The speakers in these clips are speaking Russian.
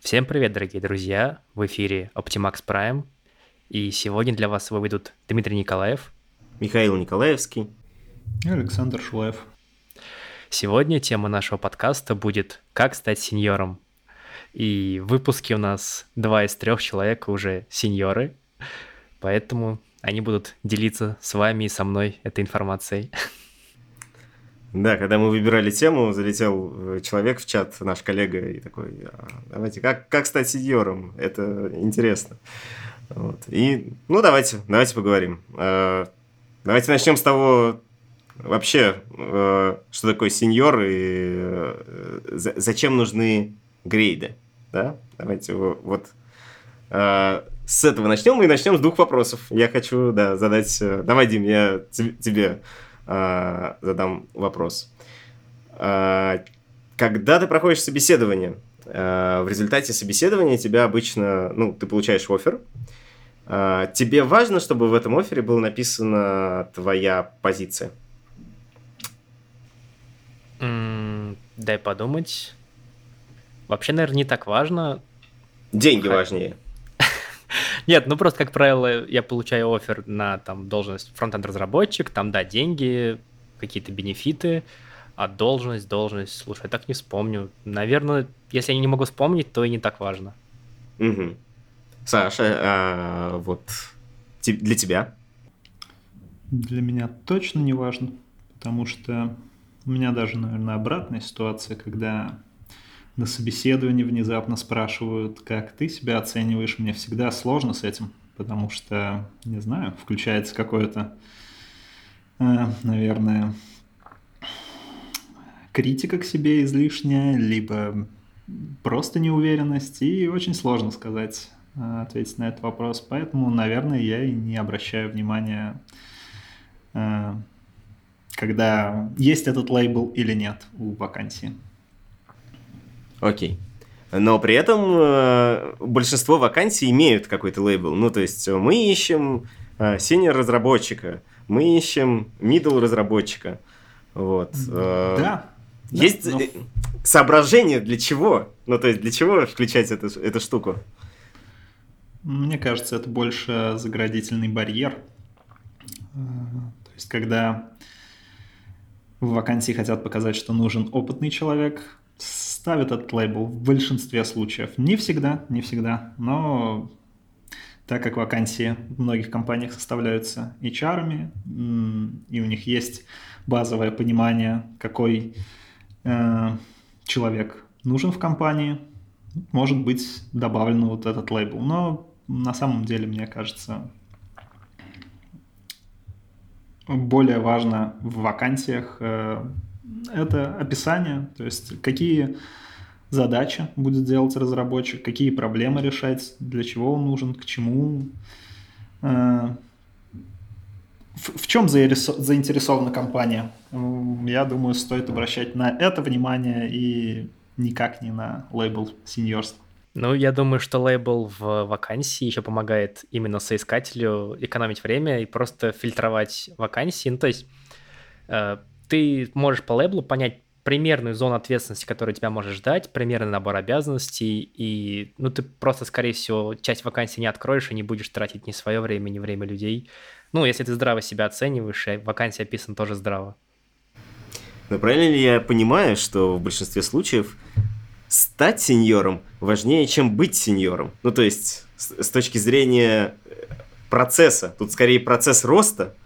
Всем привет, дорогие друзья! В эфире Optimax Prime. И сегодня для вас его ведут Дмитрий Николаев, Михаил Николаевский и Александр Шулаев. Сегодня тема нашего подкаста будет «Как стать сеньором?». И в выпуске у нас два из трех человек уже сеньоры, поэтому они будут делиться с вами и со мной этой информацией. Да, когда мы выбирали тему, залетел э, человек в чат, наш коллега, и такой, «А, давайте, как, как стать сеньором? Это интересно. Вот. И, ну, давайте, давайте поговорим. Э, давайте начнем с того, вообще, э, что такое сеньор и зачем нужны грейды. Да? Давайте вот с этого начнем, и начнем с двух вопросов. Я хочу, да, задать... Давай, Дим, я тебе э, задам вопрос. Э, когда ты проходишь собеседование, э, в результате собеседования тебя обычно, ну, ты получаешь офер, э, тебе важно, чтобы в этом офере была написана твоя позиция? Дай подумать. Вообще, наверное, не так важно. Деньги важнее. Нет, ну просто, как правило, я получаю офер на там должность фронтенд разработчик, там, да, деньги, какие-то бенефиты, а должность, должность, слушай, я так не вспомню. Наверное, если я не могу вспомнить, то и не так важно. Угу. Саша, а, вот для тебя? Для меня точно не важно, потому что у меня даже, наверное, обратная ситуация, когда на собеседовании внезапно спрашивают, как ты себя оцениваешь, мне всегда сложно с этим, потому что, не знаю, включается какое-то, э, наверное, критика к себе излишняя, либо просто неуверенность, и очень сложно сказать, э, ответить на этот вопрос. Поэтому, наверное, я и не обращаю внимания, э, когда есть этот лейбл или нет у вакансии. Окей. Но при этом э, большинство вакансий имеют какой-то лейбл. Ну, то есть мы ищем э, senior разработчика, мы ищем middle разработчика. Вот. Э, да. Есть да, но... соображение для чего? Ну, то есть для чего включать эту, эту штуку? Мне кажется, это больше заградительный барьер. То есть, когда в вакансии хотят показать, что нужен опытный человек, ставят этот лейбл в большинстве случаев. Не всегда, не всегда, но так как вакансии в многих компаниях составляются HR, и у них есть базовое понимание, какой э, человек нужен в компании, может быть добавлен вот этот лейбл. Но на самом деле, мне кажется, более важно в вакансиях э, это описание, то есть какие задачи будет делать разработчик, какие проблемы решать, для чего он нужен, к чему. Э, в, в чем заинтересована компания? Я думаю, стоит обращать на это внимание и никак не на лейбл сеньорства. Ну, я думаю, что лейбл в вакансии еще помогает именно соискателю экономить время и просто фильтровать вакансии. Ну, то есть э, ты можешь по лейблу понять примерную зону ответственности, которую тебя может ждать, примерный набор обязанностей, и ну ты просто, скорее всего, часть вакансий не откроешь и не будешь тратить ни свое время, ни время людей. Ну, если ты здраво себя оцениваешь, и вакансия описана тоже здраво. Но правильно ли я понимаю, что в большинстве случаев стать сеньором важнее, чем быть сеньором? Ну, то есть, с, с точки зрения процесса, тут скорее процесс роста,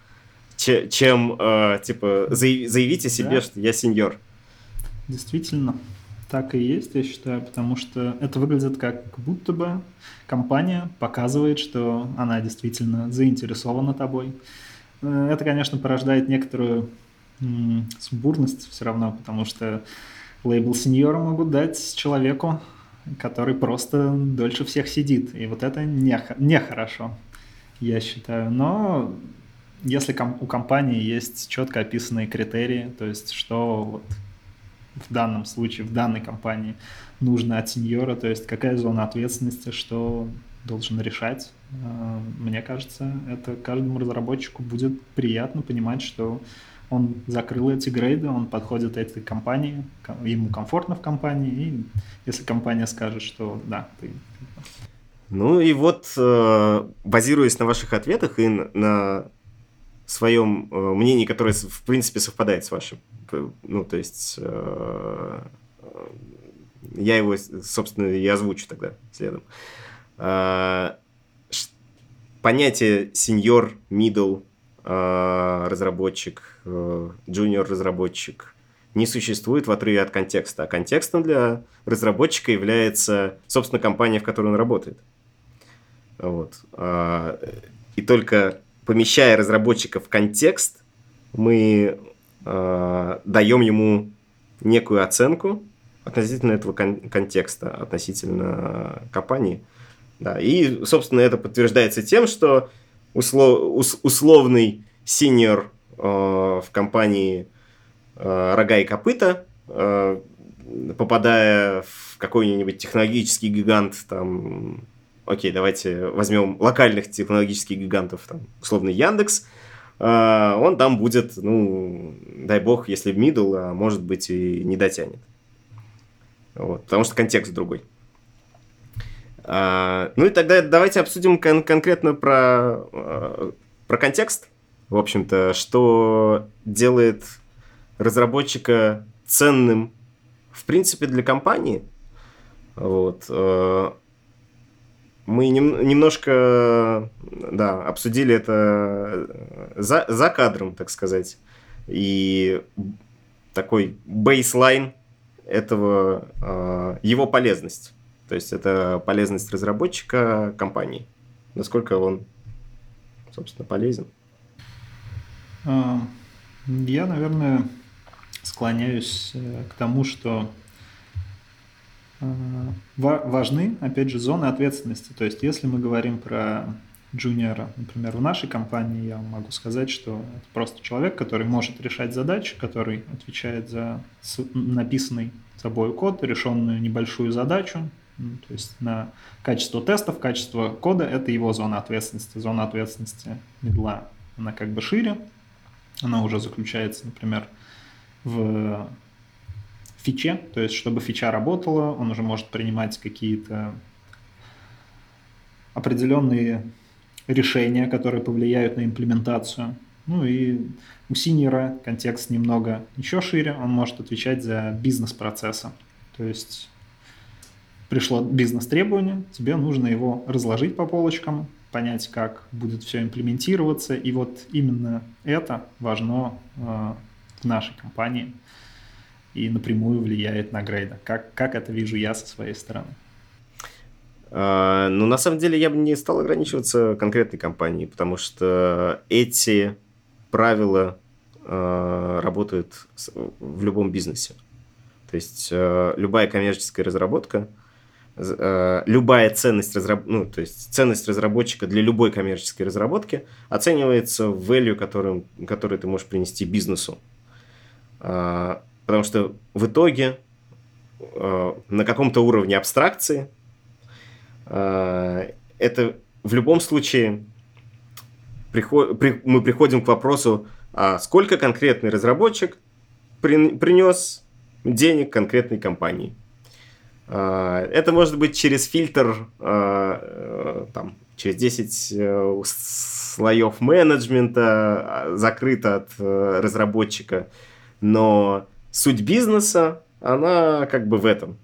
чем, э, типа, заявить о себе, да. что я сеньор. Действительно, так и есть, я считаю, потому что это выглядит как будто бы компания показывает, что она действительно заинтересована тобой. Э, это, конечно, порождает некоторую м- сумбурность все равно, потому что лейбл сеньора могут дать человеку, который просто дольше всех сидит. И вот это нехорошо, не, я считаю. Но если у компании есть четко описанные критерии, то есть что вот в данном случае, в данной компании нужно от сеньора, то есть какая зона ответственности, что должен решать. Э, мне кажется, это каждому разработчику будет приятно понимать, что он закрыл эти грейды, он подходит этой компании, ему комфортно в компании, и если компания скажет, что да, ты... Ну и вот, э, базируясь на ваших ответах и на своем э, мнении, которое, в принципе, совпадает с вашим, ну, то есть, я его, собственно, и озвучу тогда следом. Понятие сеньор, а, разработчик, junior разработчик не существует в отрыве от контекста. А контекстом для разработчика является, собственно, компания, в которой он работает. Вот. И только помещая разработчика в контекст, мы а, даем ему некую оценку относительно этого кон- контекста, относительно компании. Да. И, собственно, это подтверждается тем, что услов, условный синьор э, в компании э, «Рога и копыта», э, попадая в какой-нибудь технологический гигант, там, окей, давайте возьмем локальных технологических гигантов, там, условно Яндекс, э, он там будет, ну, дай бог, если в middle, а может быть и не дотянет. Вот, потому что контекст другой. А, ну и тогда давайте обсудим кон- конкретно про, а, про контекст. В общем-то, что делает разработчика ценным, в принципе, для компании. Вот. Мы нем- немножко да, обсудили это за, за кадром, так сказать. И такой бейслайн этого, его полезность. То есть это полезность разработчика компании. Насколько он, собственно, полезен? А, я, наверное, склоняюсь э, к тому, что важны, опять же, зоны ответственности. То есть, если мы говорим про джуниора, например, в нашей компании, я могу сказать, что это просто человек, который может решать задачи, который отвечает за написанный собой код, решенную небольшую задачу, ну, то есть на качество тестов, качество кода — это его зона ответственности. Зона ответственности медла, она как бы шире. Она уже заключается, например, в фиче. То есть, чтобы фича работала, он уже может принимать какие-то определенные решения, которые повлияют на имплементацию. Ну и у синера контекст немного еще шире, он может отвечать за бизнес-процессы. То есть пришло бизнес-требование, тебе нужно его разложить по полочкам, понять, как будет все имплементироваться. И вот именно это важно э, в нашей компании и напрямую влияет на грейда. Как, как это вижу я со своей стороны? А, ну, на самом деле, я бы не стал ограничиваться конкретной компанией, потому что эти правила э, работают в любом бизнесе. То есть э, любая коммерческая разработка – Э, любая ценность, разраб... ну, то есть ценность разработчика для любой коммерческой разработки оценивается в value, который, который ты можешь принести бизнесу. Потому что в итоге э, на каком-то уровне абстракции э, это в любом случае приход... мы приходим к вопросу, а сколько конкретный разработчик принес денег конкретной компании. А, это может быть через фильтр, а, э, там, через 10 э, слоев менеджмента, а, закрыто от э, разработчика. Но суть бизнеса, она как бы в этом.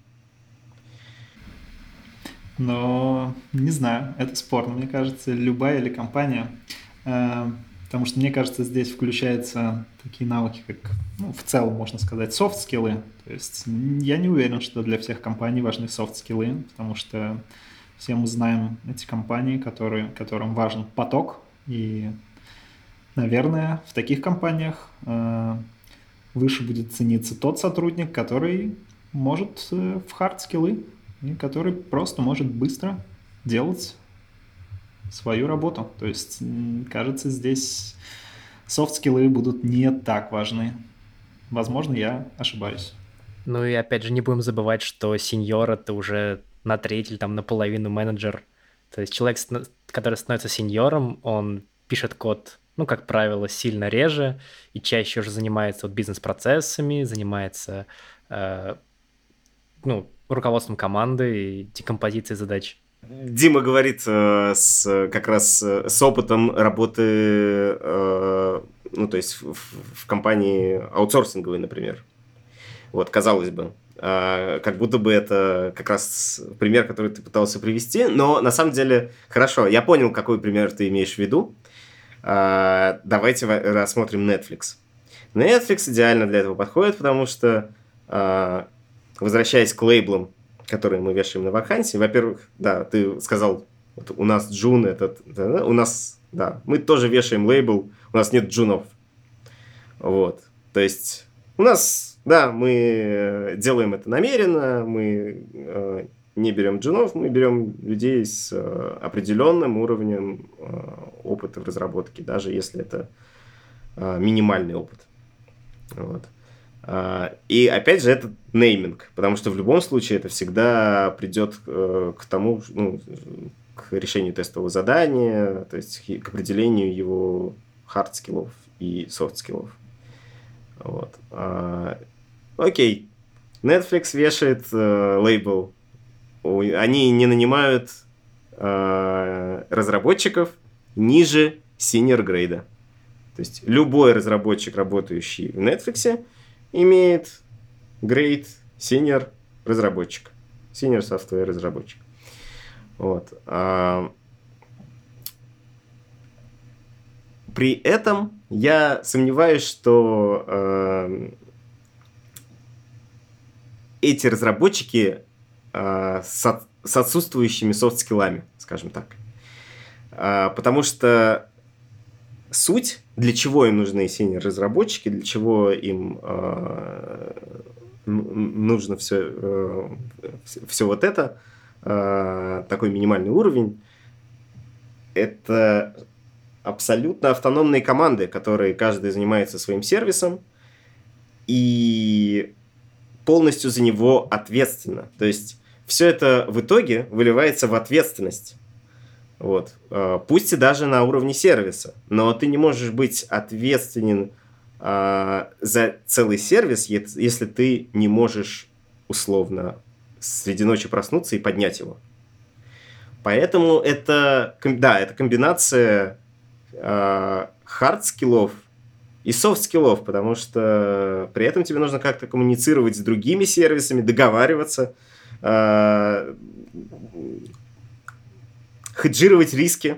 Но не знаю, это спорно. Мне кажется, любая или компания Потому что, мне кажется, здесь включаются такие навыки, как, ну, в целом, можно сказать, софт-скиллы. То есть я не уверен, что для всех компаний важны софт-скиллы, потому что все мы знаем эти компании, которые, которым важен поток. И, наверное, в таких компаниях э, выше будет цениться тот сотрудник, который может э, в хард-скиллы, и который просто может быстро делать свою работу. То есть, кажется, здесь софт-скиллы будут не так важны. Возможно, я ошибаюсь. Ну и опять же, не будем забывать, что сеньор — это уже на треть или там наполовину менеджер. То есть человек, который становится сеньором, он пишет код, ну, как правило, сильно реже и чаще уже занимается вот бизнес-процессами, занимается, э, ну, руководством команды и декомпозицией задач. Дима говорит э, с, как раз э, с опытом работы, э, ну, то есть в, в компании аутсорсинговой, например. Вот, казалось бы. А, как будто бы это как раз пример, который ты пытался привести. Но на самом деле, хорошо, я понял, какой пример ты имеешь в виду. А, давайте рассмотрим Netflix. Netflix идеально для этого подходит, потому что, а, возвращаясь к лейблам, которые мы вешаем на вакансии, во-первых, да, ты сказал, вот у нас джун этот, да, у нас, да, мы тоже вешаем лейбл, у нас нет джунов. Вот, то есть у нас да, мы э, делаем это намеренно, мы э, не берем джунов, мы берем людей с э, определенным уровнем опыта в разработке, даже если это минимальный опыт. Вот. И опять же, это нейминг, потому что в любом случае это всегда придет к тому, ну, к решению тестового задания, то есть к определению его хард-скиллов и софт-скиллов. Вот. Окей, Netflix вешает э, лейбл. Они не нанимают э, разработчиков ниже senior грейда. То есть любой разработчик, работающий в Netflix, имеет грейд senior разработчик. Senior software разработчик. Вот. А... При этом я сомневаюсь, что э, эти разработчики с, с отсутствующими софт-скиллами, скажем так. Э, потому что суть, для чего им нужны синер-разработчики, для чего им э, нужно все, э, все вот это, э, такой минимальный уровень, это абсолютно автономные команды, которые каждый занимается своим сервисом, и полностью за него ответственна. То есть все это в итоге выливается в ответственность. Вот. А, пусть и даже на уровне сервиса. Но ты не можешь быть ответственен а, за целый сервис, если ты не можешь условно среди ночи проснуться и поднять его. Поэтому это, да, это комбинация хард-скиллов и софт-скиллов, потому что при этом тебе нужно как-то коммуницировать с другими сервисами, договариваться, э, хеджировать риски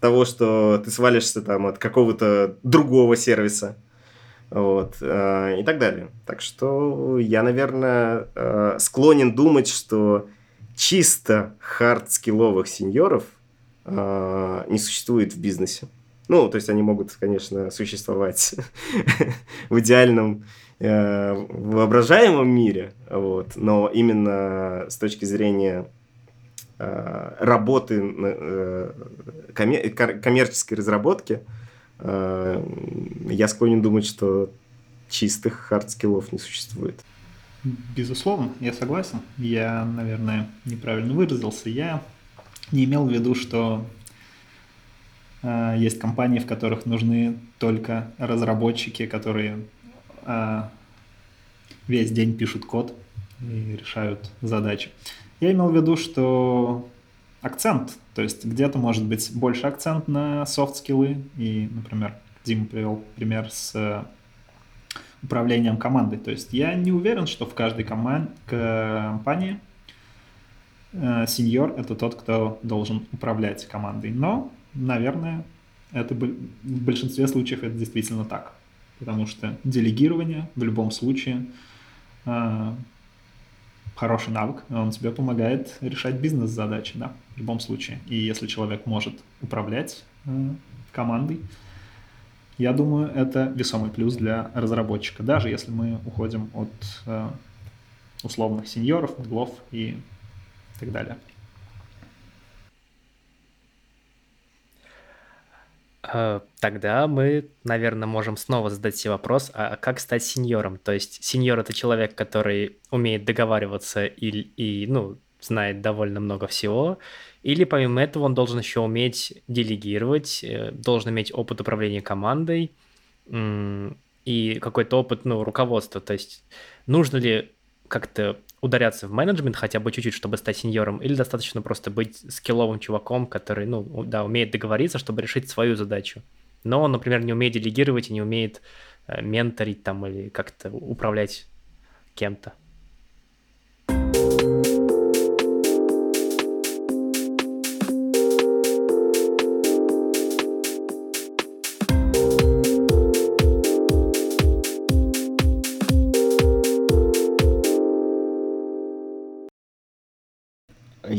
того, что ты свалишься там от какого-то другого сервиса. Вот, э, и так далее. Так что я, наверное, э, склонен думать, что чисто хард-скилловых сеньоров э, не существует в бизнесе. Ну, то есть они могут, конечно, существовать в идеальном э, воображаемом мире, вот, но именно с точки зрения э, работы э, коммер- коммерческой разработки, я склонен думать, что чистых хард-скиллов не существует. Безусловно, я согласен. Я, наверное, неправильно выразился. Я не имел в виду, что есть компании, в которых нужны только разработчики, которые э, весь день пишут код и решают задачи. Я имел в виду, что акцент, то есть где-то может быть больше акцент на софт-скиллы, и, например, Дима привел пример с э, управлением командой. То есть я не уверен, что в каждой коман- компании сеньор — это тот, кто должен управлять командой. Но наверное, это в большинстве случаев это действительно так. Потому что делегирование в любом случае э, хороший навык, он тебе помогает решать бизнес-задачи, да, в любом случае. И если человек может управлять э, командой, я думаю, это весомый плюс для разработчика, даже если мы уходим от э, условных сеньоров, углов и так далее. Тогда мы, наверное, можем снова задать себе вопрос, а как стать сеньором? То есть сеньор — это человек, который умеет договариваться и, и ну, знает довольно много всего, или помимо этого он должен еще уметь делегировать, э, должен иметь опыт управления командой и какой-то опыт ну, руководства. То есть нужно ли как-то ударяться в менеджмент хотя бы чуть-чуть, чтобы стать сеньором, или достаточно просто быть скилловым чуваком, который, ну, да, умеет договориться, чтобы решить свою задачу. Но например, не умеет делегировать и не умеет э, менторить там или как-то управлять кем-то.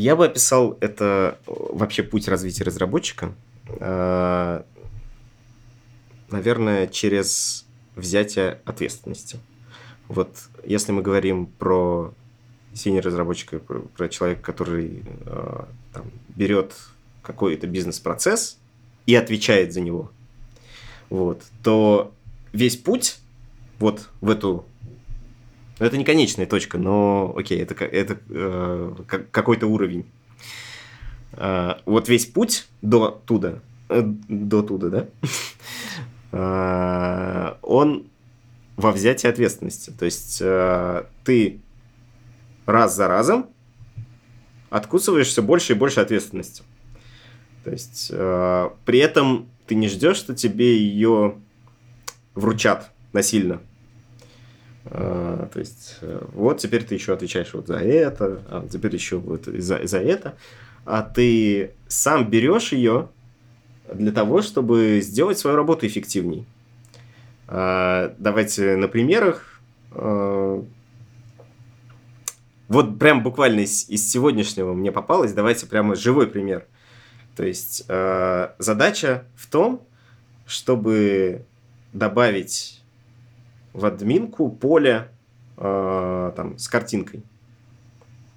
Я бы описал это вообще путь развития разработчика, э, наверное, через взятие ответственности. Вот если мы говорим про синий разработчика, про, про человека, который э, там, берет какой-то бизнес-процесс и отвечает за него, вот, то весь путь вот в эту ну, это не конечная точка, но окей, это, это э, какой-то уровень. Э, вот весь путь до туда, э, до туда, да, э, он во взятии ответственности. То есть э, ты раз за разом откусываешь все больше и больше ответственности. То есть э, при этом ты не ждешь, что тебе ее вручат насильно. А, то есть, э, вот теперь ты еще отвечаешь вот за это, а теперь еще вот за, за это. А ты сам берешь ее для того, чтобы сделать свою работу эффективней. А, давайте на примерах. А, вот прям буквально из, из сегодняшнего мне попалось. Давайте прямо живой пример. То есть а, задача в том, чтобы добавить в админку поле э, там, с картинкой.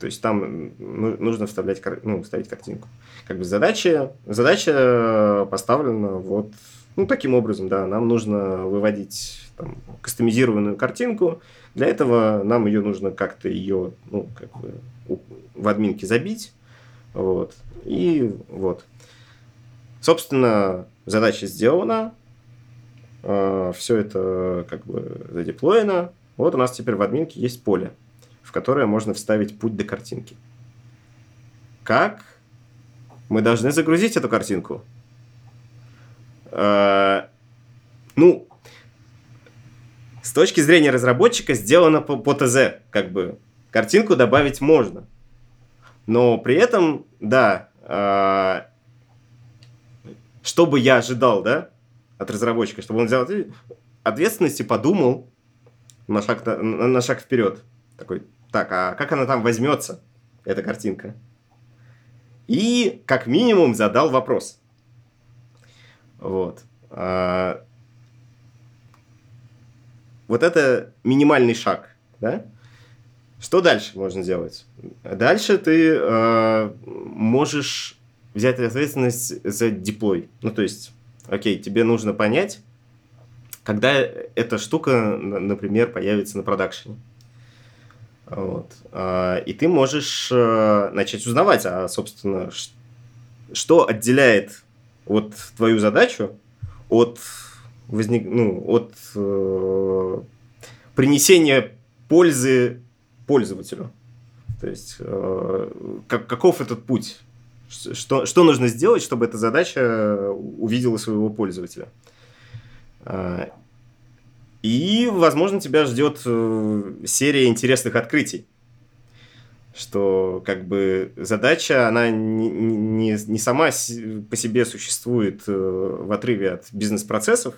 То есть там ну, нужно вставлять, ну, вставить картинку. Как бы задача, задача поставлена вот ну, таким образом, да, нам нужно выводить там, кастомизированную картинку. Для этого нам ее нужно как-то ее, ну, как бы в админке забить. Вот. И вот. Собственно, задача сделана. А, все это как бы задеплоено. Вот у нас теперь в админке есть поле, в которое можно вставить путь до картинки. Как мы должны загрузить эту картинку? А, ну, с точки зрения разработчика сделано по, по ТЗ, как бы картинку добавить можно. Но при этом, да, э, что бы я ожидал, да, от разработчика, чтобы он взял ответственность и подумал на шаг, на, на шаг вперед. Такой, так, а как она там возьмется, эта картинка? И, как минимум, задал вопрос. Вот. А... Вот это минимальный шаг, да? Что дальше можно делать? Дальше ты э, можешь взять ответственность за деплой. Ну, то есть, окей, тебе нужно понять, когда эта штука, например, появится на продакшене. Вот. А, и ты можешь э, начать узнавать, а, собственно, что отделяет вот твою задачу от, возник... ну, от э, принесения пользы пользователю. То есть, э, как, каков этот путь? Что, что нужно сделать, чтобы эта задача увидела своего пользователя? А, и, возможно, тебя ждет э, серия интересных открытий. Что, как бы, задача, она не, не, не сама по себе существует э, в отрыве от бизнес-процессов,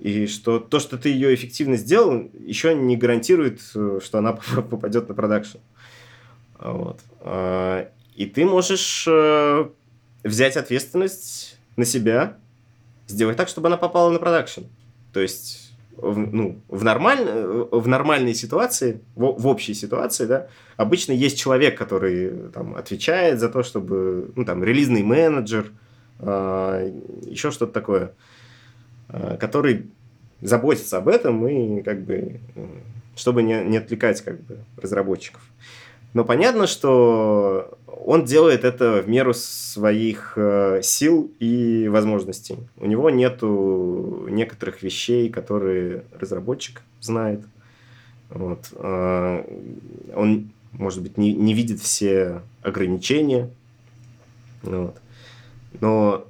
и что то, что ты ее эффективно сделал, еще не гарантирует, э, что она попадет на продакшн. Вот. И ты можешь э, взять ответственность на себя, сделать так, чтобы она попала на продакшн. То есть в, ну, в, нормаль... в нормальной ситуации, в, в общей ситуации, да, обычно есть человек, который там, отвечает за то, чтобы, ну, там, релизный менеджер, э, еще что-то такое, э, который заботится об этом и как бы, чтобы не, не отвлекать как бы разработчиков. Но понятно, что он делает это в меру своих э, сил и возможностей. У него нету некоторых вещей, которые разработчик знает. Вот. Э, он, может быть, не, не видит все ограничения. Вот. Но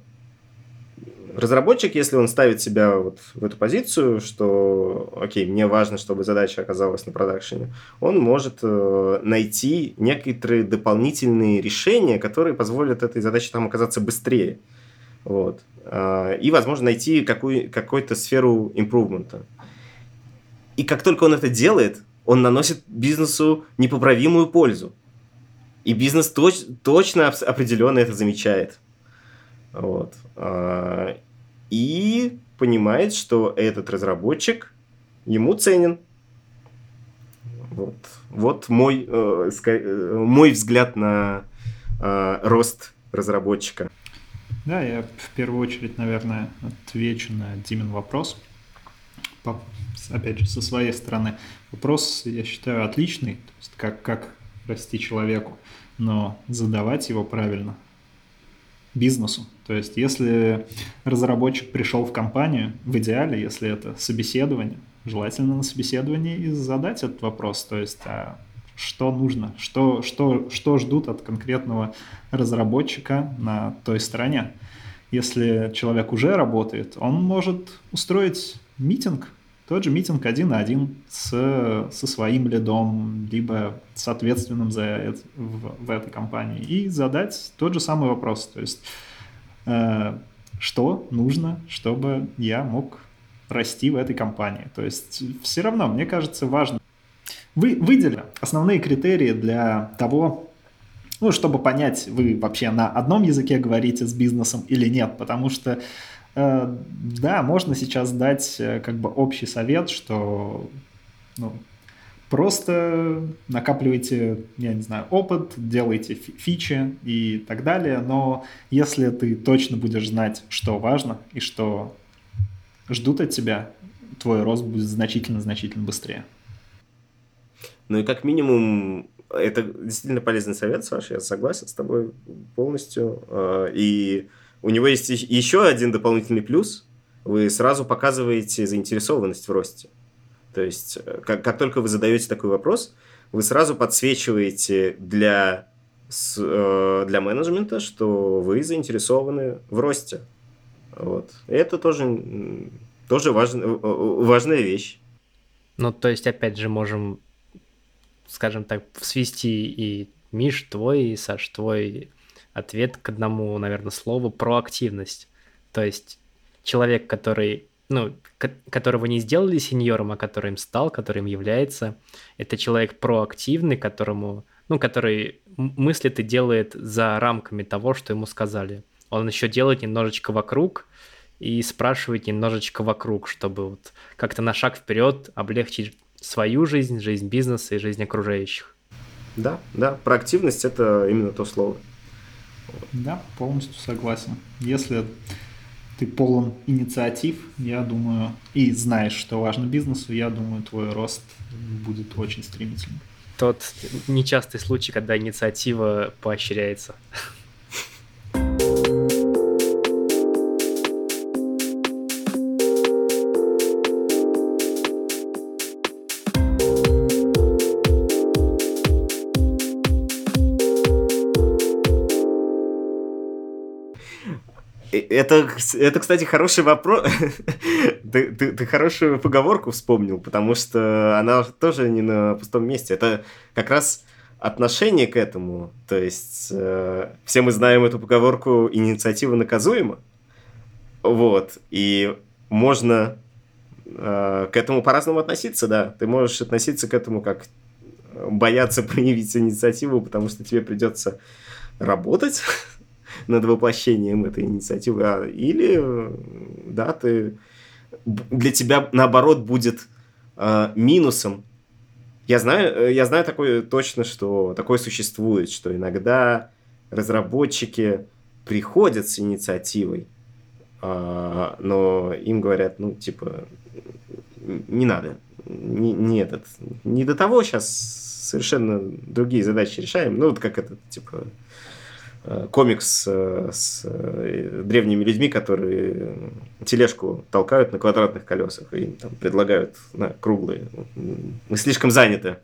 разработчик, если он ставит себя вот в эту позицию, что, окей, мне важно, чтобы задача оказалась на продакшене, он может э, найти некоторые дополнительные решения, которые позволят этой задаче там оказаться быстрее. Вот. Э, и, возможно, найти какую, какую-то сферу импрувмента. И как только он это делает, он наносит бизнесу непоправимую пользу. И бизнес точ, точно определенно это замечает. Вот. А, и понимает, что этот разработчик ему ценен. Вот, вот мой, э, э, мой взгляд на э, рост разработчика. Да, я в первую очередь, наверное, отвечу на Димин вопрос. По, опять же, со своей стороны. Вопрос, я считаю, отличный. То есть как, как расти человеку, но задавать его правильно бизнесу. То есть, если разработчик пришел в компанию, в идеале, если это собеседование, желательно на собеседовании и задать этот вопрос. То есть, а что нужно, что, что, что ждут от конкретного разработчика на той стороне. Если человек уже работает, он может устроить митинг тот же митинг один на один с, со своим лидом, либо с ответственным за это, в, в этой компании, и задать тот же самый вопрос. То есть, э, что нужно, чтобы я мог расти в этой компании. То есть, все равно, мне кажется, важно вы, выделить основные критерии для того, ну, чтобы понять, вы вообще на одном языке говорите с бизнесом или нет, потому что да, можно сейчас дать э, как бы общий совет, что ну, просто накапливайте, я не знаю, опыт, делайте фичи и так далее, но если ты точно будешь знать, что важно и что ждут от тебя, твой рост будет значительно-значительно быстрее. Ну и как минимум это действительно полезный совет, Саша, я согласен с тобой полностью. Э, и у него есть еще один дополнительный плюс. Вы сразу показываете заинтересованность в росте. То есть, э, как, как только вы задаете такой вопрос, вы сразу подсвечиваете для, с, э, для менеджмента, что вы заинтересованы в росте. Вот. И это тоже, тоже важн, э, важная вещь. Ну, то есть, опять же, можем, скажем так, свести и Миш твой, и Саш твой ответ к одному, наверное, слову проактивность. То есть человек, который, ну, которого не сделали сеньором, а который им стал, который им является, это человек проактивный, которому, ну, который мыслит и делает за рамками того, что ему сказали. Он еще делает немножечко вокруг и спрашивает немножечко вокруг, чтобы вот как-то на шаг вперед облегчить свою жизнь, жизнь бизнеса и жизнь окружающих. Да, да, проактивность это именно то слово. Да, полностью согласен. Если ты полон инициатив, я думаю, и знаешь, что важно бизнесу, я думаю, твой рост будет очень стремительным. Тот нечастый случай, когда инициатива поощряется. Это, это, кстати, хороший вопрос. ты, ты, ты хорошую поговорку вспомнил, потому что она тоже не на пустом месте. Это как раз отношение к этому. То есть, э, все мы знаем эту поговорку «инициатива наказуема». Вот. И можно э, к этому по-разному относиться, да. Ты можешь относиться к этому как бояться проявить инициативу, потому что тебе придется работать над воплощением этой инициативы, а, или, да, ты, для тебя, наоборот, будет э, минусом. Я знаю, я знаю такое точно, что такое существует, что иногда разработчики приходят с инициативой, а, но им говорят, ну, типа, не надо, не, не этот, не до того сейчас совершенно другие задачи решаем, ну, вот как этот, типа, э, комикс э, с э, древними людьми, которые тележку толкают на квадратных колесах и им там предлагают на круглые. Мы слишком заняты.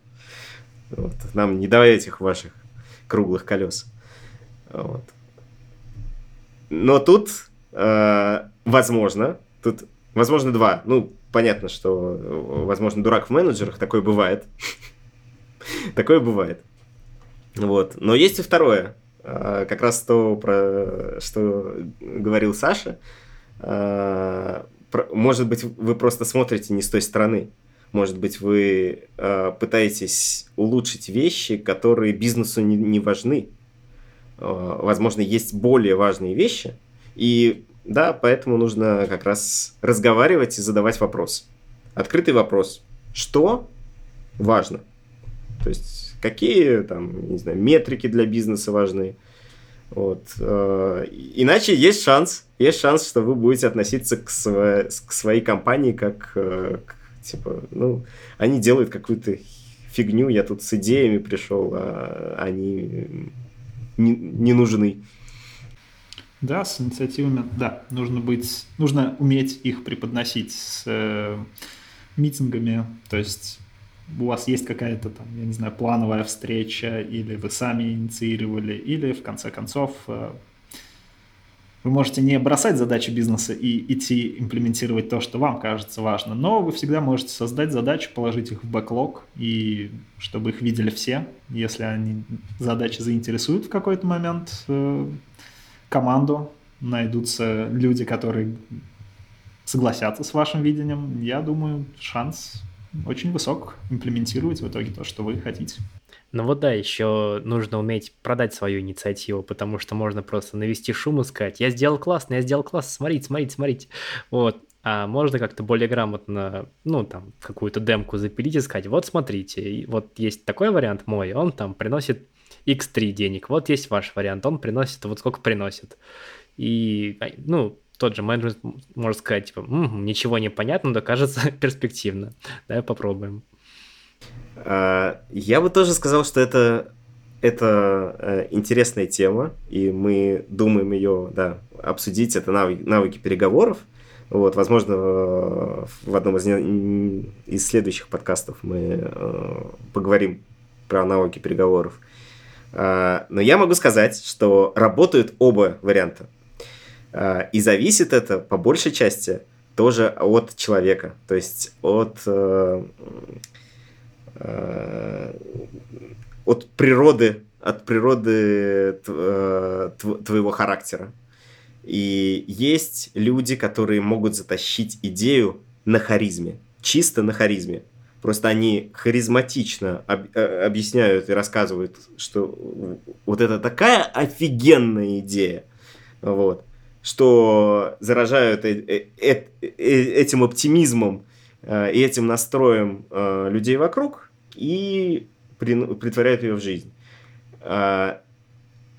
Вот. Нам не давай этих ваших круглых колес. Вот. Но тут, э, возможно, тут, возможно, два. Ну, понятно, что, возможно, дурак в менеджерах, такое бывает. такое бывает. Вот. Но есть и второе. Э, как раз то, про что говорил Саша. Э, может быть, вы просто смотрите не с той стороны. Может быть, вы э, пытаетесь улучшить вещи, которые бизнесу не, важны. Возможно, есть более важные вещи. И да, поэтому нужно как раз разговаривать и задавать вопрос. Открытый вопрос. Что важно? То есть, какие там, не знаю, метрики для бизнеса важны? Вот. Э, иначе есть шанс, есть шанс, что вы будете относиться к, сво- к своей компании как э, к Типа, ну, они делают какую-то фигню, я тут с идеями пришел, а они не, не нужны. Да, с инициативами, да, нужно быть, нужно уметь их преподносить с э, митингами, то есть у вас есть какая-то там, я не знаю, плановая встреча, или вы сами инициировали, или в конце концов э, вы можете не бросать задачи бизнеса и идти имплементировать то, что вам кажется важно, но вы всегда можете создать задачи, положить их в бэклог, и чтобы их видели все. Если они задачи заинтересуют в какой-то момент э, команду, найдутся люди, которые согласятся с вашим видением, я думаю, шанс очень высок имплементировать в итоге то, что вы хотите. Ну вот да, еще нужно уметь продать свою инициативу, потому что можно просто навести шум и сказать, я сделал классно, я сделал классно, смотрите, смотрите, смотрите. Вот. А можно как-то более грамотно, ну, там, какую-то демку запилить и сказать, вот смотрите, вот есть такой вариант мой, он там приносит x3 денег, вот есть ваш вариант, он приносит вот сколько приносит. И, ну, тот же менеджмент может сказать, типа, м-м, ничего не понятно, но кажется перспективно. Давай попробуем. А, я бы тоже сказал, что это, это э, интересная тема, и мы думаем ее да, обсудить. Это навыки, навыки переговоров. Вот, возможно, в одном из, из следующих подкастов мы э, поговорим про навыки переговоров. А, но я могу сказать, что работают оба варианта. И зависит это по большей части тоже от человека, то есть от э, Э, от природы, от природы э, твоего характера. И есть люди, которые могут затащить идею на харизме, чисто на харизме. Просто они харизматично об, объясняют и рассказывают, что вот это такая офигенная идея, вот, что заражают э, э, э, этим оптимизмом и этим настроем людей вокруг, и притворяют ее в жизнь.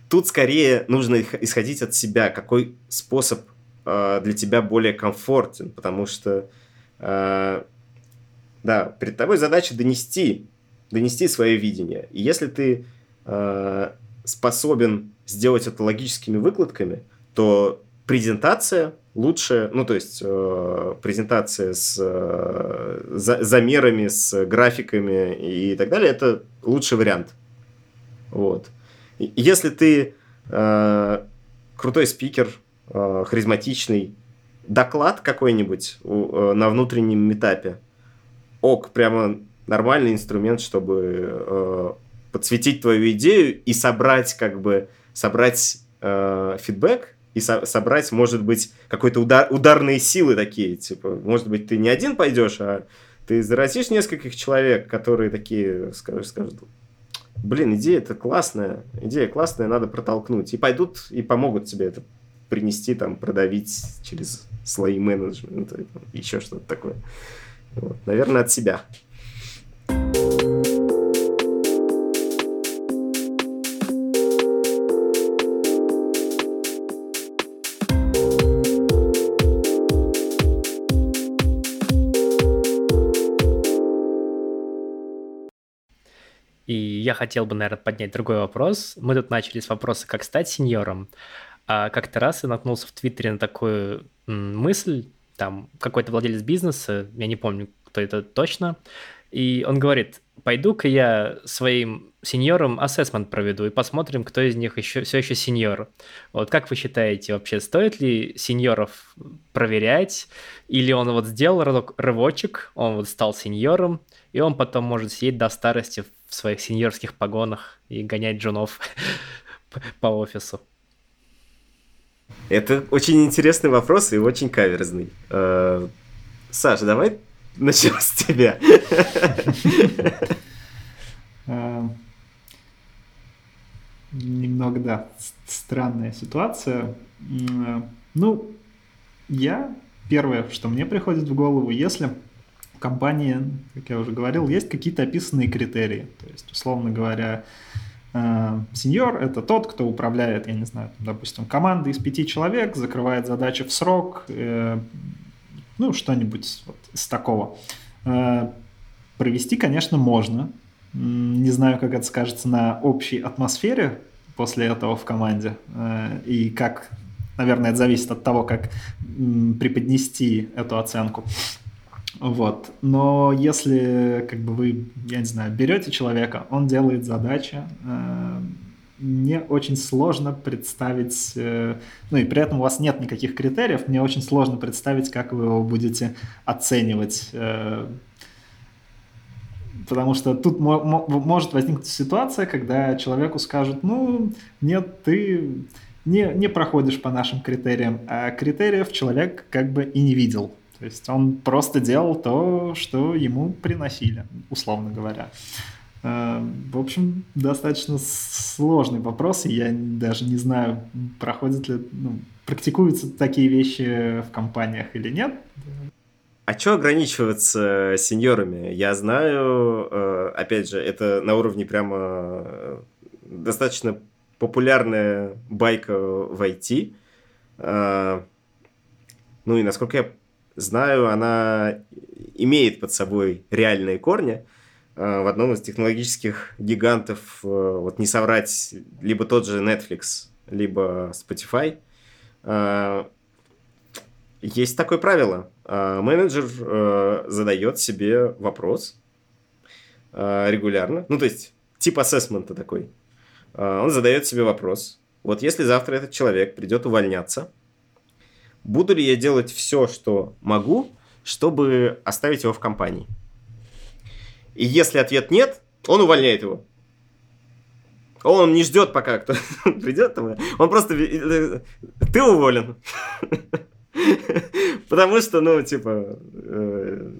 Тут скорее нужно исходить от себя, какой способ для тебя более комфортен, потому что да, перед тобой задача донести, донести свое видение. И если ты способен сделать это логическими выкладками, то презентация лучше, ну то есть э, презентация с э, за, замерами, с графиками и так далее, это лучший вариант. Вот. И если ты э, крутой спикер, э, харизматичный, доклад какой-нибудь э, на внутреннем этапе, ок, прямо нормальный инструмент, чтобы э, подсветить твою идею и собрать как бы собрать э, фидбэк и со- собрать, может быть, какой-то удар, ударные силы такие, типа, может быть, ты не один пойдешь, а ты заразишь нескольких человек, которые такие скажут, скажут блин, идея это классная, идея классная, надо протолкнуть, и пойдут и помогут тебе это принести, там, продавить через слои менеджмента, еще что-то такое. Вот. Наверное, от себя. я хотел бы, наверное, поднять другой вопрос. Мы тут начали с вопроса, как стать сеньором. А как-то раз я наткнулся в Твиттере на такую мысль, там какой-то владелец бизнеса, я не помню, кто это точно, и он говорит, пойду-ка я своим сеньорам ассессмент проведу и посмотрим, кто из них еще, все еще сеньор. Вот как вы считаете, вообще стоит ли сеньоров проверять? Или он вот сделал рывочек, он вот стал сеньором, и он потом может сидеть до старости в своих сеньорских погонах и гонять джунов по офису? Это очень интересный вопрос и очень каверзный. Э, Саша, давай начнем с тебя. Э, немного, да, странная ситуация. Э, ну, я первое, что мне приходит в голову, если компании, как я уже говорил, есть какие-то описанные критерии. То есть, условно говоря, э, сеньор — это тот, кто управляет, я не знаю, допустим, командой из пяти человек, закрывает задачи в срок, ну, что-нибудь вот из такого. Провести, конечно, можно, не знаю, как это скажется на общей атмосфере после этого в команде. Э, и как, наверное, это зависит от того, как преподнести эту оценку. Вот. Но если как бы вы, я не знаю, берете человека, он делает задачи, э, мне очень сложно представить, э, ну и при этом у вас нет никаких критериев, мне очень сложно представить, как вы его будете оценивать Потому что тут может возникнуть ситуация, когда человеку скажут, ну, нет, ты не, не проходишь по нашим критериям, а критериев человек как бы и не видел. То есть он просто делал то, что ему приносили, условно говоря. Э, в общем, достаточно сложный вопрос, и я даже не знаю, проходят ли, ну, практикуются такие вещи в компаниях или нет. А что ограничиваться сеньорами? Я знаю, э, опять же, это на уровне прямо э, достаточно популярная байка в IT. Ну и насколько я знаю, она имеет под собой реальные корни. В одном из технологических гигантов, вот не соврать, либо тот же Netflix, либо Spotify, есть такое правило. Менеджер э, задает себе вопрос э, регулярно. Ну, то есть, тип ассессмента такой. Он задает себе вопрос. Вот если завтра этот человек придет увольняться, буду ли я делать все, что могу, чтобы оставить его в компании? И если ответ нет, он увольняет его. Он не ждет, пока кто придет. Он просто... Э, ты уволен. Потому что, ну, типа, э,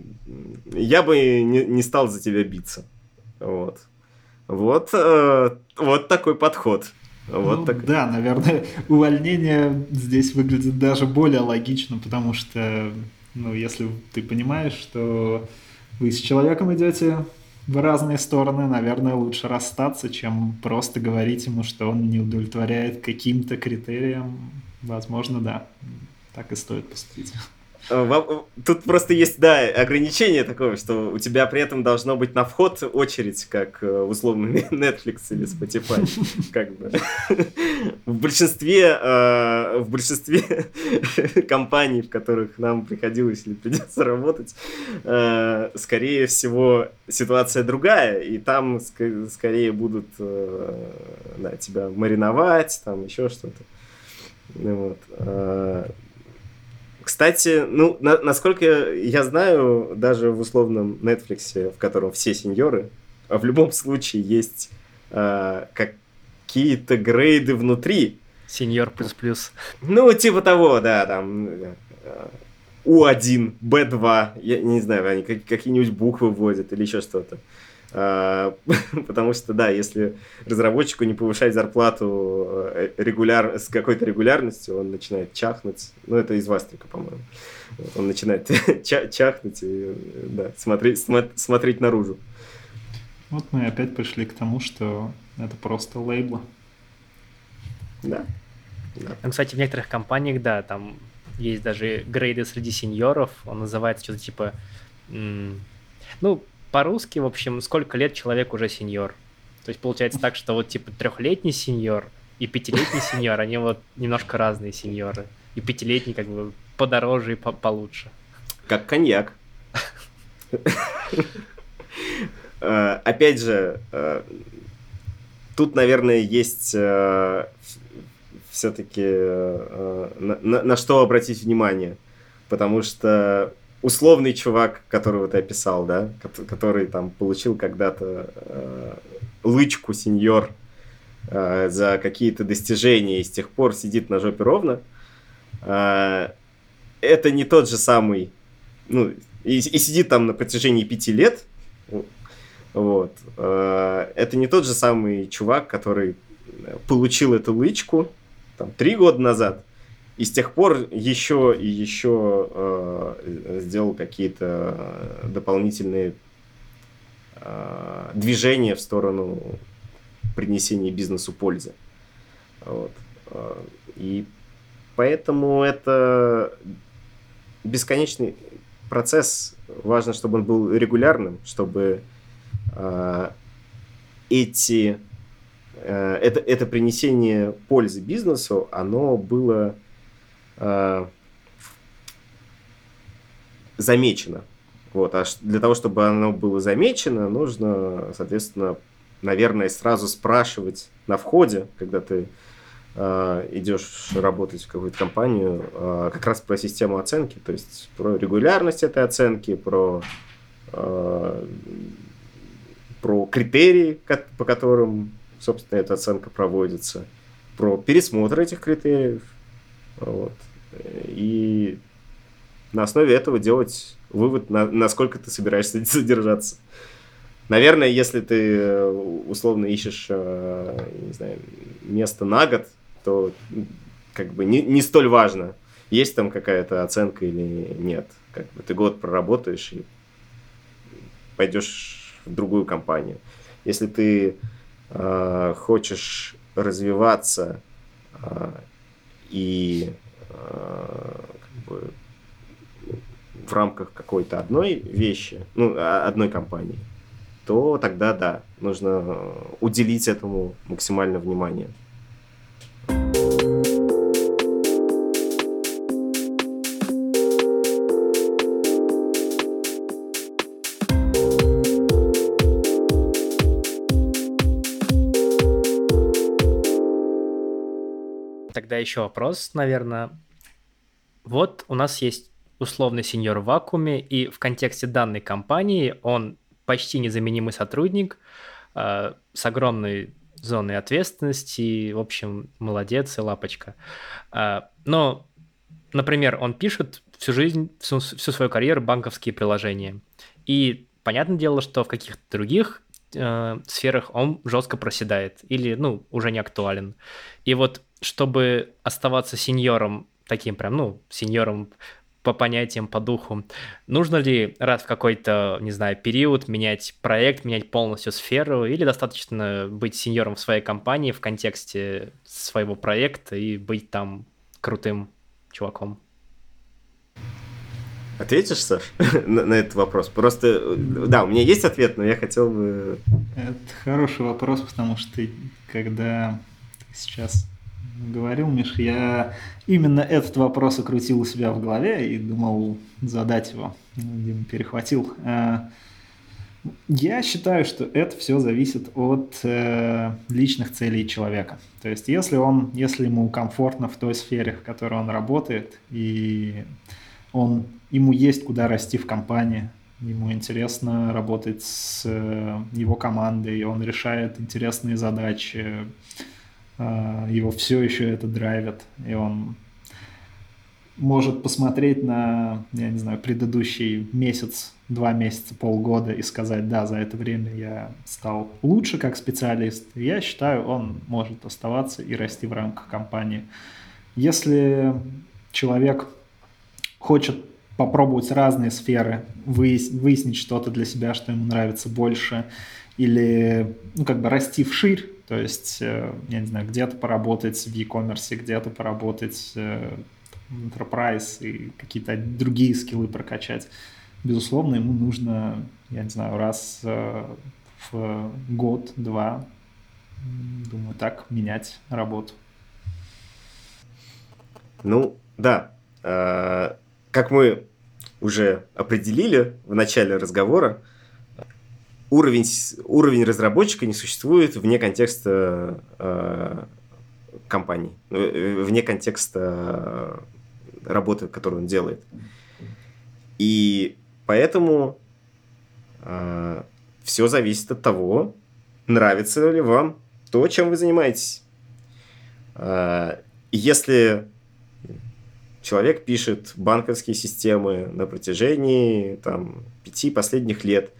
я бы не, стал за тебя биться. Вот. Вот, э, вот такой подход. Вот ну, так. Да, наверное, увольнение здесь выглядит даже более логично, потому что, ну, если ты понимаешь, что вы с человеком идете в разные стороны, наверное, лучше расстаться, чем просто говорить ему, что он не удовлетворяет каким-то критериям. Возможно, да так и стоит поступить. Э, тут просто есть, да, ограничение такое, что у тебя при этом должно быть на вход очередь, как э, условно Netflix или Spotify. Как бы. В большинстве, э, в большинстве компаний, в которых нам приходилось или придется работать, скорее всего, ситуация другая, и там скорее будут да, тебя мариновать, там еще что-то. Вот. Кстати, ну, на, насколько я знаю, даже в условном Netflix, в котором все сеньоры, а в любом случае есть э, какие-то грейды внутри. Сеньор плюс плюс. Ну, типа того, да, там У1, Б2, я не знаю, они какие-нибудь буквы вводят или еще что-то. А, потому что, да, если разработчику не повышать зарплату э, регуляр... с какой-то регулярностью, он начинает чахнуть. Ну, это из Вастрика, по-моему. Он начинает чахнуть и да, смотреть, смотреть наружу. Вот мы опять пришли к тому, что это просто лейблы. Да. да. Ну, кстати, в некоторых компаниях, да, там есть даже грейды среди сеньоров. Он называется что-то типа... Ну, по-русски, в общем, сколько лет человек уже сеньор. То есть получается так, что вот типа трехлетний сеньор и пятилетний сеньор, они вот немножко разные сеньоры. И пятилетний как бы подороже и по получше. Как коньяк. Э, опять же, э, тут, наверное, есть э, все-таки на что обратить внимание. Потому что условный чувак, которого ты описал, да, который там получил когда-то э, лычку сеньор э, за какие-то достижения и с тех пор сидит на жопе ровно, э, это не тот же самый, ну, и, и сидит там на протяжении пяти лет, вот, э, это не тот же самый чувак, который получил эту лычку там три года назад, и с тех пор еще и еще э, сделал какие-то э, дополнительные э, движения в сторону принесения бизнесу пользы. Вот. Э, и поэтому это бесконечный процесс. Важно, чтобы он был регулярным, чтобы э, эти, э, это, это принесение пользы бизнесу, оно было э, замечено. Вот, а для того, чтобы оно было замечено, нужно, соответственно, наверное, сразу спрашивать на входе, когда ты э, идешь работать в какую-то компанию, э, как раз про систему оценки, то есть про регулярность этой оценки, про, э, про критерии, по которым, собственно, эта оценка проводится, про пересмотр этих критериев. Вот и на основе этого делать вывод, на, насколько ты собираешься задержаться. Наверное, если ты э, условно ищешь, э, не знаю, место на год, то как бы не, не столь важно, есть там какая-то оценка или нет. Как бы ты год проработаешь и пойдешь в другую компанию. Если ты э, хочешь развиваться э, и как бы, в рамках какой-то одной вещи, ну, а, одной компании, то тогда да, нужно уделить этому максимально внимание. Тогда еще вопрос, наверное. Вот у нас есть условный сеньор в вакууме, и в контексте данной компании он почти незаменимый сотрудник э, с огромной зоной ответственности, в общем, молодец и лапочка. Э, но, например, он пишет всю жизнь, всю, всю свою карьеру банковские приложения. И понятное дело, что в каких-то других э, сферах он жестко проседает или, ну, уже не актуален. И вот чтобы оставаться сеньором таким прям, ну, сеньором по понятиям, по духу. Нужно ли раз в какой-то, не знаю, период менять проект, менять полностью сферу, или достаточно быть сеньором в своей компании в контексте своего проекта и быть там крутым чуваком? Ответишь, Саш, на, на этот вопрос? Просто, да, у меня есть ответ, но я хотел бы... Это хороший вопрос, потому что когда сейчас говорил, Миш, я именно этот вопрос окрутил у себя в голове и думал задать его. Дима перехватил. Э, я считаю, что это все зависит от э, личных целей человека. То есть, если он, если ему комфортно в той сфере, в которой он работает, и он, ему есть куда расти в компании, ему интересно работать с э, его командой, он решает интересные задачи, а, его все еще это драйвит, и он может посмотреть на, я не знаю, предыдущий месяц, два месяца, полгода и сказать, да, за это время я стал лучше как специалист. Я считаю, он может оставаться и расти в рамках компании. Если человек хочет попробовать разные сферы, выяснить что-то для себя, что ему нравится больше, или, ну, как бы расти вширь, то есть, э, я не знаю, где-то поработать в e-commerce, где-то поработать э, в enterprise и какие-то другие скиллы прокачать. Безусловно, ему нужно, я не знаю, раз э, в год-два, думаю, так менять работу. Ну, да. Как мы уже определили в начале разговора, уровень, уровень разработчика не существует вне контекста э, компании, э, вне контекста работы, которую он делает. И поэтому э, все зависит от того, нравится ли вам то, чем вы занимаетесь. Э, если человек пишет банковские системы на протяжении там, пяти последних лет,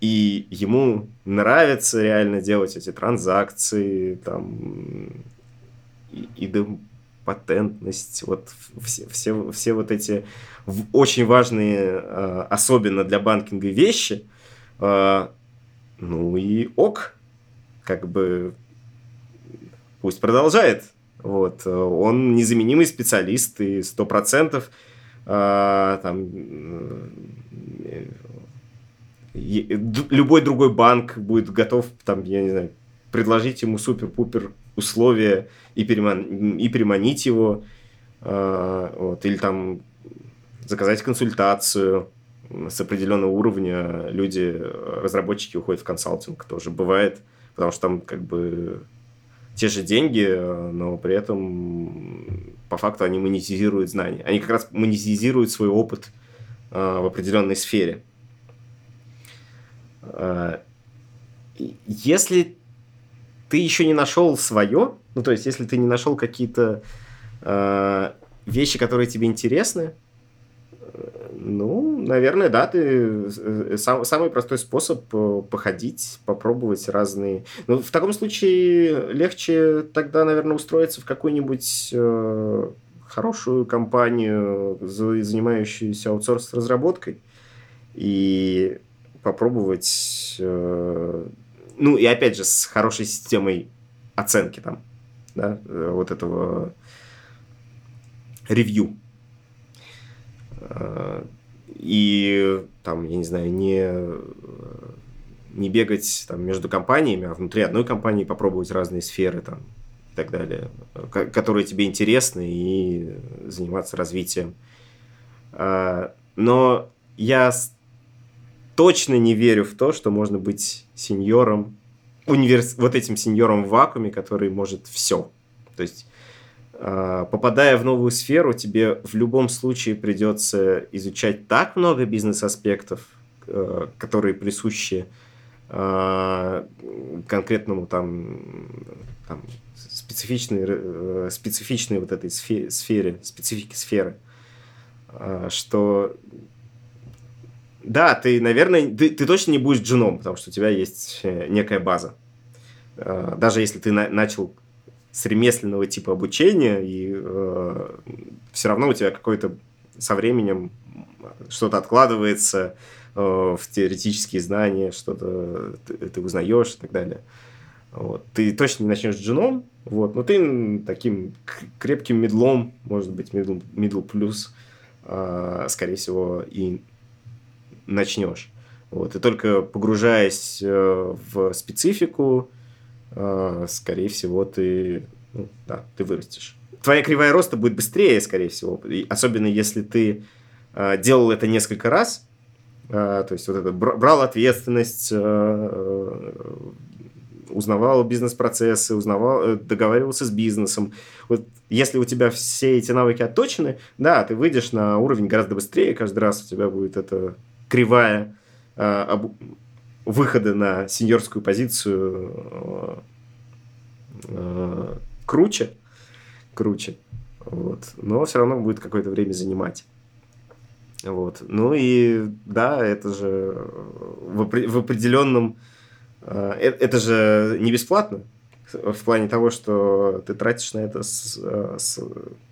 и ему нравится реально делать эти транзакции, там, и, и патентность, вот все, все, все вот эти очень важные, а, особенно для банкинга вещи, а, ну и ок, как бы пусть продолжает вот. Он незаменимый специалист, и сто процентов а, там э, любой другой банк будет готов, там, я не знаю, предложить ему супер-пупер условия и, переман... и переманить его, э, вот, или там заказать консультацию с определенного уровня. Люди, разработчики уходят в консалтинг, тоже бывает, потому что там как бы те же деньги, но при этом по факту они монетизируют знания. Они как раз монетизируют свой опыт э, в определенной сфере. Э, если ты еще не нашел свое, ну то есть если ты не нашел какие-то э, вещи, которые тебе интересны, ну, наверное, да, ты э, сам, самый простой способ э, походить, попробовать разные. Ну, в таком случае легче тогда, наверное, устроиться в какую-нибудь э, хорошую компанию, занимающуюся аутсорс-разработкой, и попробовать, э, ну, и опять же, с хорошей системой оценки там, да, э, вот этого ревью и там, я не знаю, не, не бегать там между компаниями, а внутри одной компании попробовать разные сферы там и так далее, которые тебе интересны, и заниматься развитием. А, но я точно не верю в то, что можно быть сеньором, универс... вот этим сеньором в вакууме, который может все. То есть попадая в новую сферу, тебе в любом случае придется изучать так много бизнес-аспектов, э, которые присущи а, конкретному там, там специфичной, э, специфичной вот этой сфере, сфере специфике сферы, а, что да, ты, наверное, ты, ты точно не будешь джуном, потому что у тебя есть э, некая база. Даже если ты на, начал с ремесленного типа обучения, и э, все равно у тебя какой-то со временем что-то откладывается э, в теоретические знания, что-то ты, ты узнаешь и так далее. Вот. Ты точно не начнешь джуном, вот, но ты таким крепким медлом, может быть, медл, медл плюс, э, скорее всего, и начнешь. Вот. И только погружаясь э, в специфику, а, скорее всего, ты, ну, да, ты вырастешь. Твоя кривая роста будет быстрее, скорее всего, особенно если ты э, делал это несколько раз, э, то есть вот это брал ответственность, э, узнавал бизнес-процессы, узнавал, э, договаривался с бизнесом. Вот если у тебя все эти навыки отточены, да, ты выйдешь на уровень гораздо быстрее, каждый раз у тебя будет эта кривая э, выхода на сеньорскую позицию э, э, круче, круче, вот. но все равно будет какое-то время занимать. Вот. Ну и да, это же в, в определенном... Э, это же не бесплатно, в плане того, что ты тратишь на это с, с,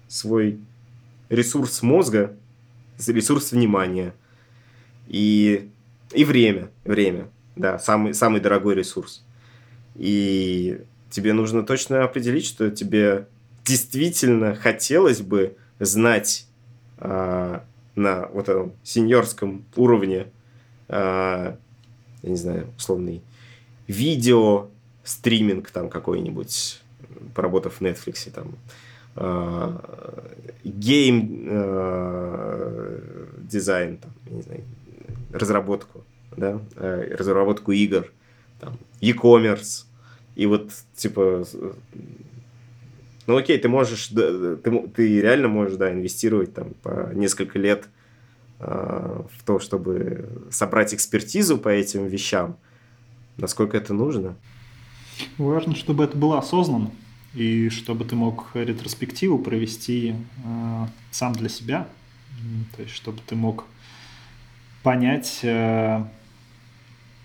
свой ресурс мозга, ресурс внимания и, и время, время. Да, самый, самый дорогой ресурс. И тебе нужно точно определить, что тебе действительно хотелось бы знать э, на вот этом сеньорском уровне, э, я не знаю, условный видео, стриминг там какой-нибудь, поработав в Netflix, там, э, гейм э, дизайн, там, не знаю, разработку, да, э, разработку игр, там, e-commerce, и вот, типа, ну окей, ты можешь, ты, ты реально можешь, да, инвестировать там по несколько лет э, в то, чтобы собрать экспертизу по этим вещам. Насколько это нужно? Важно, чтобы это было осознанно, и чтобы ты мог ретроспективу провести э, сам для себя. То есть, чтобы ты мог понять, э,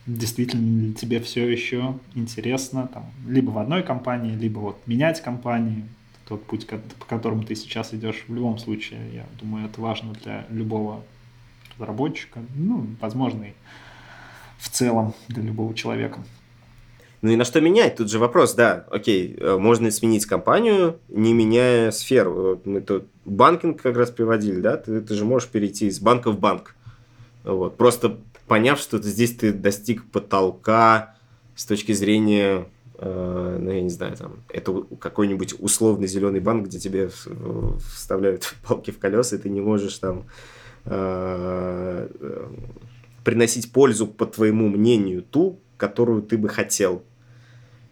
действительно ли тебе все еще интересно, там, либо в одной компании, либо вот менять компании, тот путь, по которому ты сейчас идешь, в любом случае, я думаю, это важно для любого разработчика, ну, возможно, и в целом для любого человека. Ну и на что менять? Тут же вопрос, да, окей, э, можно сменить компанию, не меняя сферу. Мы тут банкинг как раз приводили, да, ты, ты же можешь перейти из банка в банк. Вот. Просто поняв, что здесь ты достиг потолка с точки зрения, э, ну, я не знаю, там, это какой-нибудь условный зеленый банк, где тебе вставляют палки в колеса, и ты не можешь там э, э, приносить пользу, по твоему мнению, ту, которую ты бы хотел.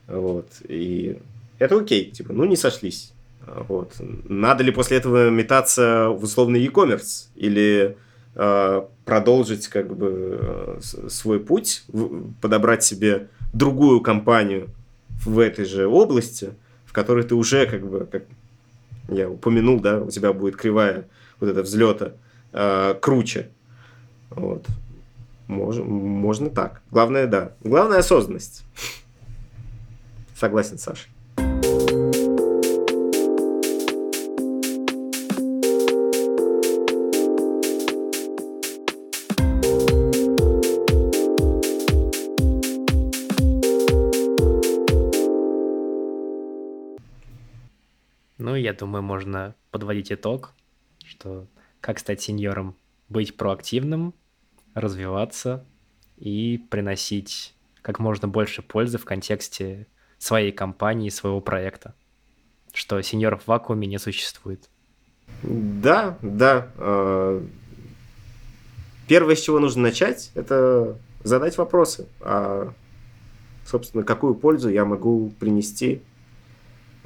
Вот. И это окей, типа, ну, не сошлись. Вот. Надо ли после этого метаться в условный e-commerce? Или продолжить как бы э, свой путь, подобрать себе другую компанию в этой же области, в которой ты уже как бы, как я упомянул, да, у тебя будет кривая вот эта взлета э, круче. Вот. Можно, можно так. Главное, да. Главное осознанность. Согласен, Саша. Я думаю, можно подводить итог, что как стать сеньором, быть проактивным, развиваться и приносить как можно больше пользы в контексте своей компании, своего проекта, что сеньоров в вакууме не существует. Да, да. А, первое, с чего нужно начать, это задать вопросы. А, собственно, какую пользу я могу принести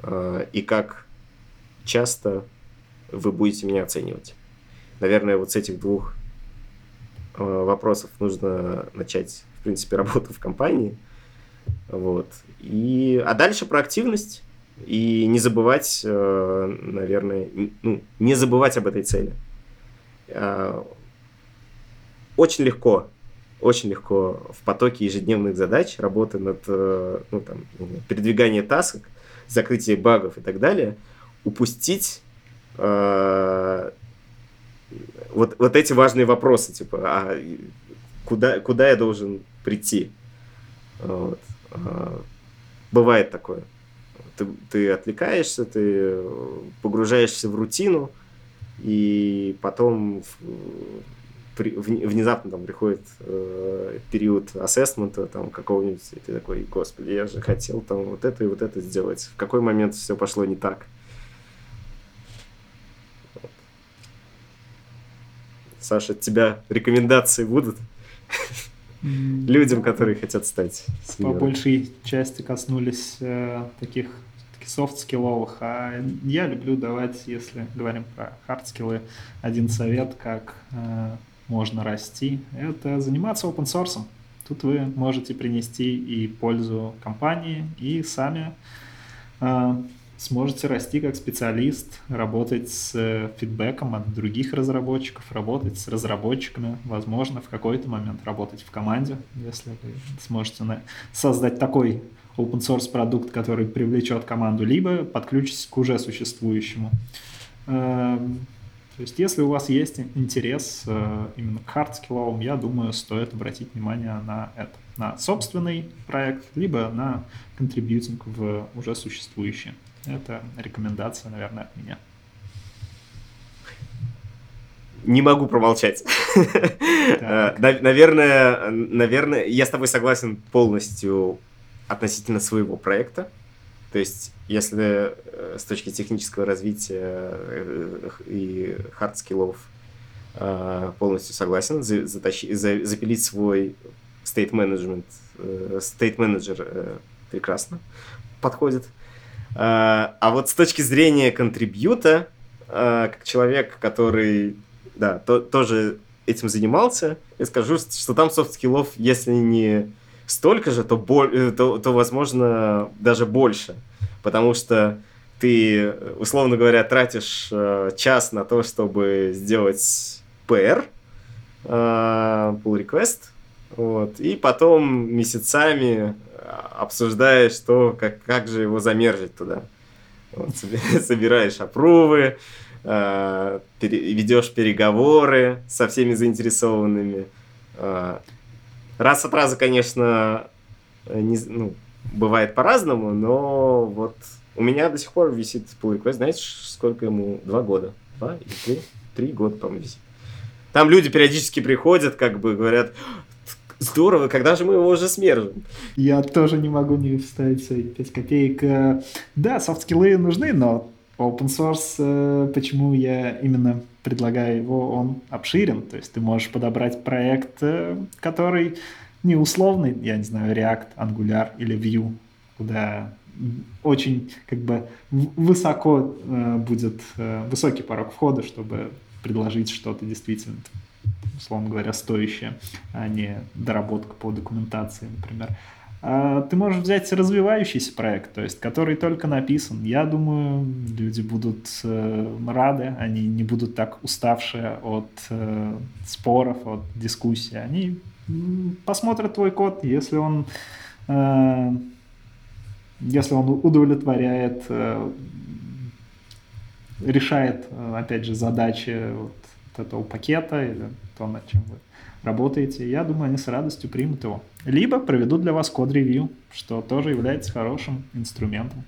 а, и как часто вы будете меня оценивать? Наверное, вот с этих двух э, вопросов нужно начать, в принципе, работу в компании. Вот. И, а дальше про активность. И не забывать, э, наверное, ну, не забывать об этой цели. Э, очень легко, очень легко в потоке ежедневных задач, работы над ну, там, передвиганием тасок, закрытие багов и так далее – упустить э, вот, вот эти важные вопросы, типа, а куда, куда я должен прийти? Вот. А, бывает такое. Ты, ты отвлекаешься, ты погружаешься в рутину, и потом при, внезапно там приходит э, период ассессмента там какого-нибудь, и ты такой, господи, я же хотел там вот это и вот это сделать. В какой момент все пошло не так? Саша, от тебя рекомендации будут? Людям, которые хотят стать По большей части коснулись э, таких софт-скилловых, а я люблю давать, если говорим про хард-скиллы, один совет, как э, можно расти, это заниматься open source. Тут вы можете принести и пользу компании, и сами э, сможете расти как специалист, работать с э, фидбэком от других разработчиков, работать с разработчиками, возможно, в какой-то момент работать в команде, если вы сможете создать такой open source продукт, который привлечет команду, либо подключитесь к уже существующему. Эм, то есть, если у вас есть интерес э, именно к хардскилловым, я думаю, стоит обратить внимание на это. На собственный проект, либо на contributing в уже существующий. Это рекомендация, наверное, от меня. Не могу промолчать. Наверное, наверное, я с тобой согласен полностью относительно своего проекта. То есть, если э, с точки технического развития э, и хард-скиллов э, полностью согласен, затащи, запилить свой state management, state manager прекрасно подходит. А вот с точки зрения контрибьюта, как человек, который да, то, тоже этим занимался, я скажу, что там софт-скиллов, если не столько же, то, боль, э, то, то, возможно, даже больше. Потому что ты, условно говоря, тратишь э, час на то, чтобы сделать PR, э, pull request, вот, и потом месяцами обсуждаешь то, как, как же его замержить туда. Вот, собираешь опрувы, э, ведешь переговоры со всеми заинтересованными. Э, раз от раза, конечно, не, ну, бывает по-разному, но вот у меня до сих пор висит pull request. Знаете, сколько ему? Два года. Два или три? Три года, по-моему, висит. Там люди периодически приходят, как бы говорят, здорово, когда же мы его уже смержим? Я тоже не могу не вставить свои 5 копеек. Да, софт-скиллы нужны, но open source, э, почему я именно предлагаю его, он обширен. То есть ты можешь подобрать проект, э, который не условный, я не знаю, React, Angular или Vue, куда очень как бы высоко э, будет высокий порог входа, чтобы предложить что-то действительно, условно говоря, стоящее, а не доработка по документации, например. А ты можешь взять развивающийся проект, то есть который только написан. Я думаю, люди будут э, рады, они не будут так уставшие от э, споров, от дискуссий. Они посмотрят твой код, если он э, если он удовлетворяет, э, решает, э, опять же, задачи вот этого пакета или то, над чем вы работаете, я думаю, они с радостью примут его. Либо проведут для вас код-ревью, что тоже является хорошим инструментом.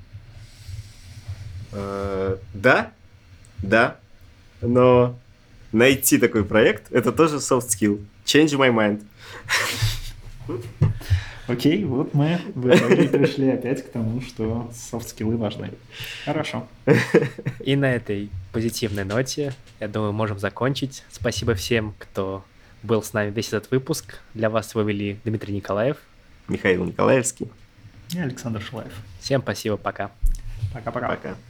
Э, да, да, но найти такой проект — это тоже soft skill. Change my mind. Окей, вот мы в итоге пришли опять к тому, что софт-скиллы важны. Хорошо. И на этой позитивной ноте, я думаю, можем закончить. Спасибо всем, кто был с нами весь этот выпуск. Для вас его вели Дмитрий Николаев. Михаил Николаевский. И Александр Шулаев. Всем спасибо, пока. Пока-пока. Пока. -пока. пока.